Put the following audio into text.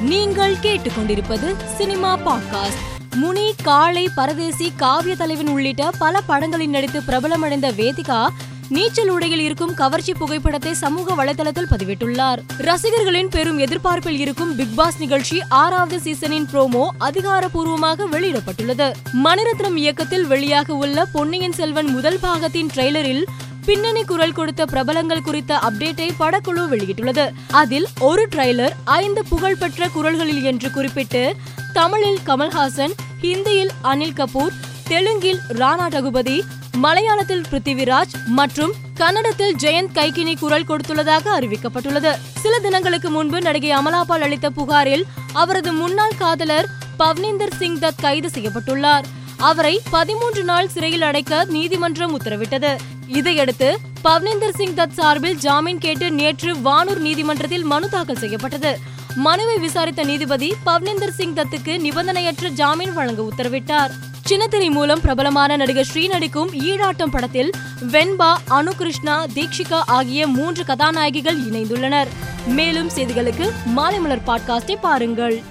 நீங்கள் கேட்டுக்கொண்டிருப்பது cinema podcast. முனி காளை பரதேசி காவிய தலைவன் உள்ளிட்ட பல படங்களில் நடித்து பிரபலமடைந்த வேதிகா நீச்சல் உடையில் இருக்கும் கவர்ச்சி புகைப்படத்தை சமூக வலைதளத்தில் பதிவிட்டுள்ளார். ரசிகர்களின் பெரும் எதிர்பார்ப்பில் இருக்கும் பிக் பாஸ் நிகழ்ச்சி ஆறாவது சீசனின் ப்ரோமோ அதிகாரப்பூர்வமாக வெளியிடப்பட்டுள்ளது. மணிரத்னம் இயக்கத்தில் வெளியாக உள்ள பொன்னியின் செல்வன் முதல் பாகத்தின் ட்ரெய்லரில் பின்னணி குரல் கொடுத்த பிரபலங்கள் குறித்த அப்டேட்டை படக்குழு வெளியிட்டுள்ளது. அதில் ஒரு ட்ரைலர் ஐந்து புகழ்பெற்ற குரல்களில் என்று குறிப்பிட்டு தமிழில் கமல்ஹாசன் ஹிந்தியில் அனில் கபூர் தெலுங்கில் ராணா ரகுபதி மலையாளத்தில் பிருத்திவிராஜ் மற்றும் கன்னடத்தில் ஜெயந்த் கைகினி குரல் கொடுத்துள்ளதாக அறிவிக்கப்பட்டுள்ளது. சில தினங்களுக்கு முன்பு நடிகை அமலாபால் அளித்த புகாரில் அவரது முன்னாள் காதலர் பவ்னேந்தர் சிங் தத் கைது செய்யப்பட்டுள்ளார். அவரை பதிமூன்று நாள் சிறையில் அடைக்க நீதிமன்றம் உத்தரவிட்டது. இதையடுத்து பவ்னிந்தர் சிங் தத் சார்பில் ஜாமீன் கேட்டு நேற்று வானூர் நீதிமன்றத்தில் மனு தாக்கல் செய்யப்பட்டது. மனுவை விசாரித்த நீதிபதி பவ்னிந்தர் சிங் தத்துக்கு நிபந்தனையற்ற ஜாமீன் வழங்க உத்தரவிட்டார். சின்னத்திரை மூலம் பிரபலமான நடிகர் ஸ்ரீ நடிக்கும் ஈழாட்டம் படத்தில் வெண்பா அனு கிருஷ்ணா தீக்ஷிகா ஆகிய மூன்று கதாநாயகிகள் இணைந்துள்ளனர். மேலும் செய்திகளுக்கு மாலை மலர் பாட்காஸ்டை பாருங்கள்.